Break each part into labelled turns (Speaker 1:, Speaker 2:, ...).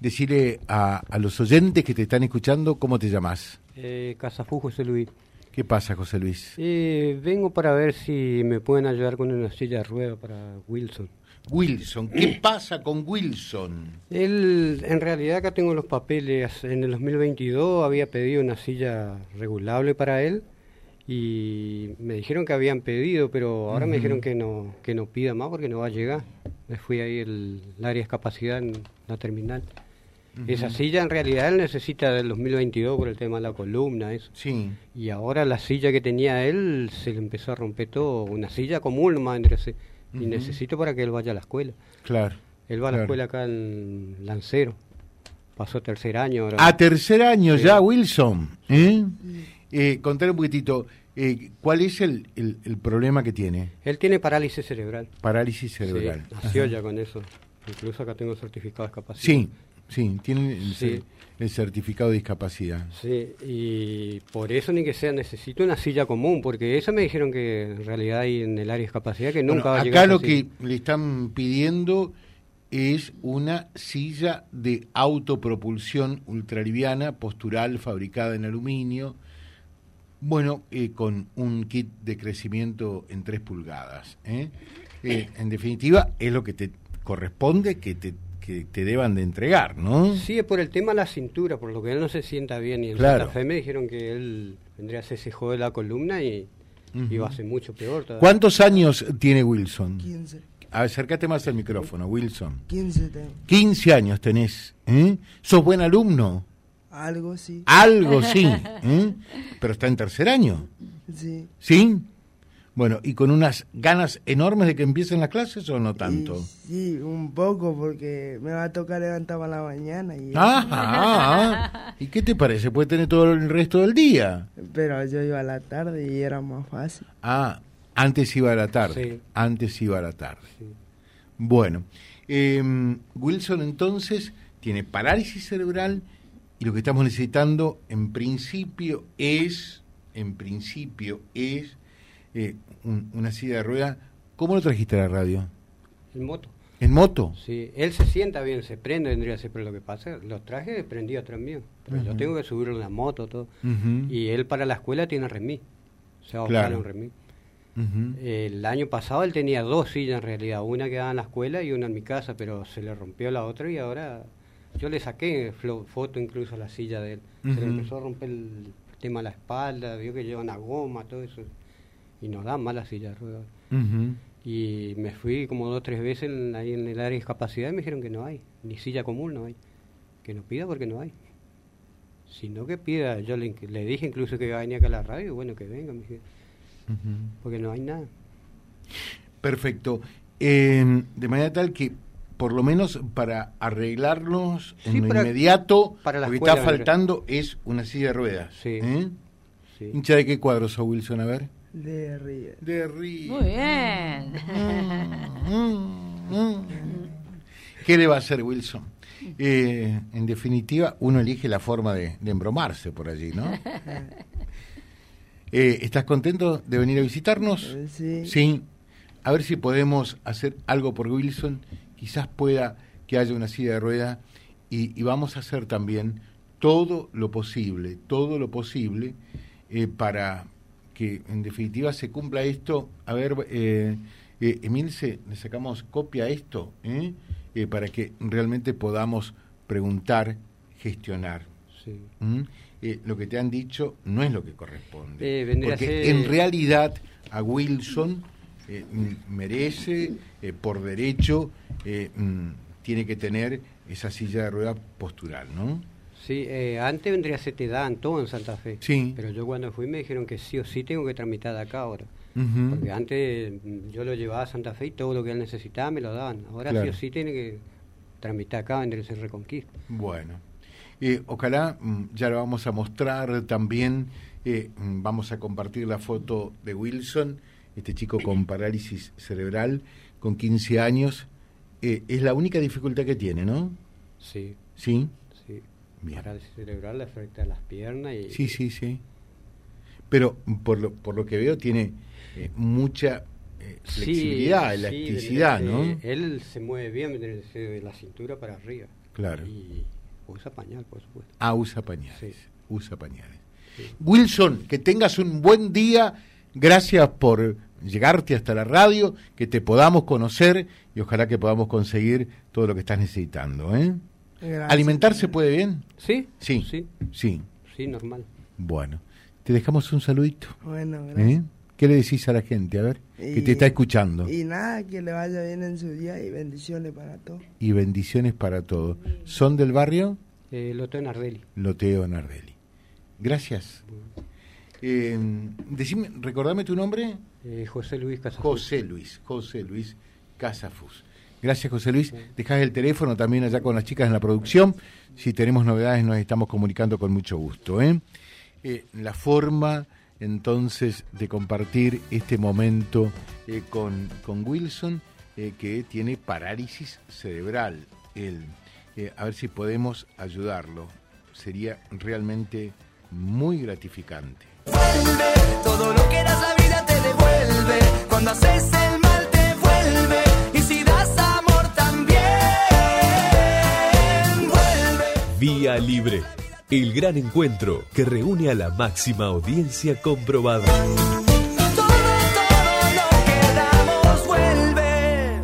Speaker 1: decirle a, a los oyentes que te están escuchando cómo te llamas.
Speaker 2: Eh, Casafú José Luis.
Speaker 1: ¿Qué pasa, José Luis?
Speaker 2: Eh, vengo para ver si me pueden ayudar con una silla de rueda para Wilson.
Speaker 1: Wilson, ¿qué pasa con Wilson?
Speaker 2: Él, en realidad acá tengo los papeles, en el 2022 había pedido una silla regulable para él y me dijeron que habían pedido, pero ahora me dijeron que no que no pida más porque no va a llegar. Me fui ahí el, el área de discapacidad en la terminal. Esa silla en realidad él necesita del 2022 por el tema de la columna, eso.
Speaker 1: Sí.
Speaker 2: Y ahora la silla que tenía él se le empezó a romper todo, una silla común más entre sí. Y necesito para que él vaya a la escuela.
Speaker 1: Claro.
Speaker 2: Él va a
Speaker 1: claro.
Speaker 2: la escuela acá en Lancero. Pasó tercer año ahora.
Speaker 1: A tercer año
Speaker 2: Sí.
Speaker 1: ya, Wilson. ¿eh? Eh, contale un poquitito, eh, ¿cuál es el, el- el problema que tiene?
Speaker 2: Él tiene parálisis cerebral.
Speaker 1: Parálisis cerebral.
Speaker 2: Sí, nació
Speaker 1: Ajá.
Speaker 2: ya con eso. Incluso acá tengo certificado de discapacidad.
Speaker 1: Sí, sí, tiene el,
Speaker 2: Sí.
Speaker 1: el certificado de discapacidad.
Speaker 2: Sí, y por eso ni que sea, necesito una silla común, porque eso me dijeron que en realidad hay en el área de discapacidad que nunca
Speaker 1: Bueno,
Speaker 2: va a llegar.
Speaker 1: acá lo que le están pidiendo es una silla de autopropulsión ultraliviana, postural, fabricada en aluminio, bueno, eh, con un kit de crecimiento en 3 pulgadas. ¿eh? Eh, en definitiva, es lo que te corresponde que te, que te deban de entregar, ¿no?
Speaker 2: Sí, es por el tema de la cintura, por lo que él no se sienta bien. Y en
Speaker 1: Claro.
Speaker 2: Santa Fe me dijeron que él vendría a ser ese juego de la columna y iba a ser mucho peor. todavía.
Speaker 1: ¿Cuántos años tiene Wilson?
Speaker 3: 15.
Speaker 1: Acércate más al micrófono, Wilson.
Speaker 3: 15 tengo.
Speaker 1: 15 años tenés. ¿eh? ¿Sos buen alumno?
Speaker 3: Algo sí.
Speaker 1: Algo sí, ¿eh? pero está en tercer año,
Speaker 3: Sí.
Speaker 1: ¿sí? Bueno, ¿y con unas ganas enormes de que empiecen las clases o no tanto?
Speaker 3: Y sí, un poco porque me va a tocar levantarme a la mañana. Y
Speaker 1: ah. ¿y qué te parece? Puede tener todo el resto del día.
Speaker 3: Pero yo iba a la tarde y era más fácil.
Speaker 1: Ah, antes iba a la tarde,
Speaker 2: Sí.
Speaker 1: antes iba a la tarde.
Speaker 2: Sí.
Speaker 1: Bueno, eh, Wilson entonces tiene parálisis cerebral y lo que estamos necesitando en principio es, en principio es eh, un- una silla de rueda. ¿Cómo lo trajiste a la radio?
Speaker 2: En moto.
Speaker 1: ¿En moto?
Speaker 2: Sí, él se sienta bien, se prende, vendría a ser, pero lo que pasa, los trajes prendidos atrás mío. Pero yo tengo que subirlo en la moto, todo. Y él para la escuela tiene remis. Se va a
Speaker 1: Claro.
Speaker 2: un remis.
Speaker 1: ujú.
Speaker 2: El año pasado él tenía dos sillas en realidad, una que daba en la escuela y una en mi casa, pero se le rompió la otra y ahora yo le saqué foto incluso a la silla de él. Se le empezó a romper el tema de la espalda, vio que lleva una goma, todo eso. Y nos da mala silla de ruedas. Y me fui como dos o tres veces en- ahí en el área de discapacidad y me dijeron que no hay, ni silla común no hay. Que no pida porque no hay. Si no que pida, yo le, le dije incluso que iba a venir acá a la radio, bueno, que venga, me dije,
Speaker 1: Ujú.
Speaker 2: porque no hay nada.
Speaker 1: Perfecto. Eh, de manera tal que, por lo menos para arreglarlos en
Speaker 2: Sí,
Speaker 1: lo
Speaker 2: para-
Speaker 1: inmediato,
Speaker 2: para
Speaker 1: lo que
Speaker 2: escuela,
Speaker 1: está faltando es una silla de ruedas.
Speaker 2: Sí.
Speaker 1: ¿eh?
Speaker 2: Sí.
Speaker 1: ¿Hincha de qué cuadro sos, Wilson? A ver.
Speaker 3: De River.
Speaker 1: De River.
Speaker 4: Muy bien.
Speaker 1: Mm, mm. ¿Qué le va a hacer Wilson? Eh, en definitiva, uno elige la forma de, de embromarse por allí, ¿no? Eh, ¿Estás contento de venir a visitarnos?
Speaker 3: Eh, Sí.
Speaker 1: Sí. A ver si podemos hacer algo por Wilson. Quizás pueda que haya una silla de rueda y, y vamos a hacer también todo lo posible, todo lo posible eh, para que en definitiva se cumpla esto. A ver, eh, eh, Emilce, le sacamos copia a esto ¿eh? Eh, para que realmente podamos preguntar, gestionar.
Speaker 2: Sí.
Speaker 1: ¿Mm? Eh, lo que te han dicho no es lo que corresponde.
Speaker 2: Eh,
Speaker 1: Porque
Speaker 2: ser-
Speaker 1: en realidad a Wilson merece, por derecho, mm, tiene que tener esa silla de rueda postural, ¿no?
Speaker 2: Sí, eh, antes vendría a ser te dan todo en Santa Fe.
Speaker 1: Sí.
Speaker 2: Pero yo cuando fui me dijeron que sí o sí tengo que tramitar de acá ahora. Porque antes mm, yo lo llevaba a Santa Fe y todo lo que él necesitaba me lo daban. Ahora
Speaker 1: Claro.
Speaker 2: sí o sí tiene que tramitar acá, vendría a ser Reconquista.
Speaker 1: Bueno, Eh, ojalá mm, ya lo vamos a mostrar también, eh, mm, vamos a compartir la foto de Wilson, este chico con parálisis cerebral, con 15 años. Eh, es la única dificultad que tiene, ¿no?
Speaker 2: Sí,
Speaker 1: Sí. Bien.
Speaker 2: Parálisis cerebral le afecta a las piernas y...
Speaker 1: Sí, sí, sí. Pero por lo, por lo que veo tiene eh, mucha eh, flexibilidad,
Speaker 2: sí,
Speaker 1: elasticidad, ¿no?
Speaker 2: ser- Él se mueve bien de la cintura para arriba.
Speaker 1: Claro.
Speaker 2: Y usa pañal, por supuesto.
Speaker 1: Ah, usa pañales.
Speaker 2: Sí.
Speaker 1: Usa pañales. Wilson, que tengas un buen día. Gracias por llegarte hasta la radio, que te podamos conocer y ojalá que podamos conseguir todo lo que estás necesitando. ¿eh?
Speaker 3: Gracias.
Speaker 1: ¿Alimentarse puede bien?
Speaker 2: ¿Sí?
Speaker 1: Sí.
Speaker 2: Sí,
Speaker 1: Sí.
Speaker 2: sí, normal.
Speaker 1: Bueno, te dejamos un saludito.
Speaker 3: Bueno, gracias.
Speaker 1: ¿eh? ¿Qué le decís a la gente? A ver, que te está escuchando.
Speaker 3: Y nada, que le vaya bien en su día y bendiciones para todos.
Speaker 1: Y bendiciones para todos. ¿Son del barrio?
Speaker 2: Eh, Loto Nardelli.
Speaker 1: Loteo Nardelli. Gracias. Eh, decime, recordame tu nombre.
Speaker 2: Eh, José Luis Casas.
Speaker 1: José Luis, José Luis Casafus. Gracias, José Luis. Dejás el teléfono también allá con las chicas en la producción. Si tenemos novedades, nos estamos comunicando con mucho gusto. ¿eh? Eh, la forma, entonces, de compartir este momento eh, con, con Wilson, eh, que tiene parálisis cerebral. Él. Eh, a ver si podemos ayudarlo. Sería realmente muy gratificante.
Speaker 4: vuelve, todo lo que das la vida te devuelve, cuando haces
Speaker 5: Vía Libre, el gran encuentro que reúne a la máxima audiencia comprobada.
Speaker 4: Todo, todo lo que damos vuelve.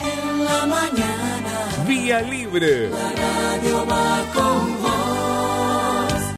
Speaker 4: En la mañana,
Speaker 5: Vía Libre.
Speaker 4: la radio va con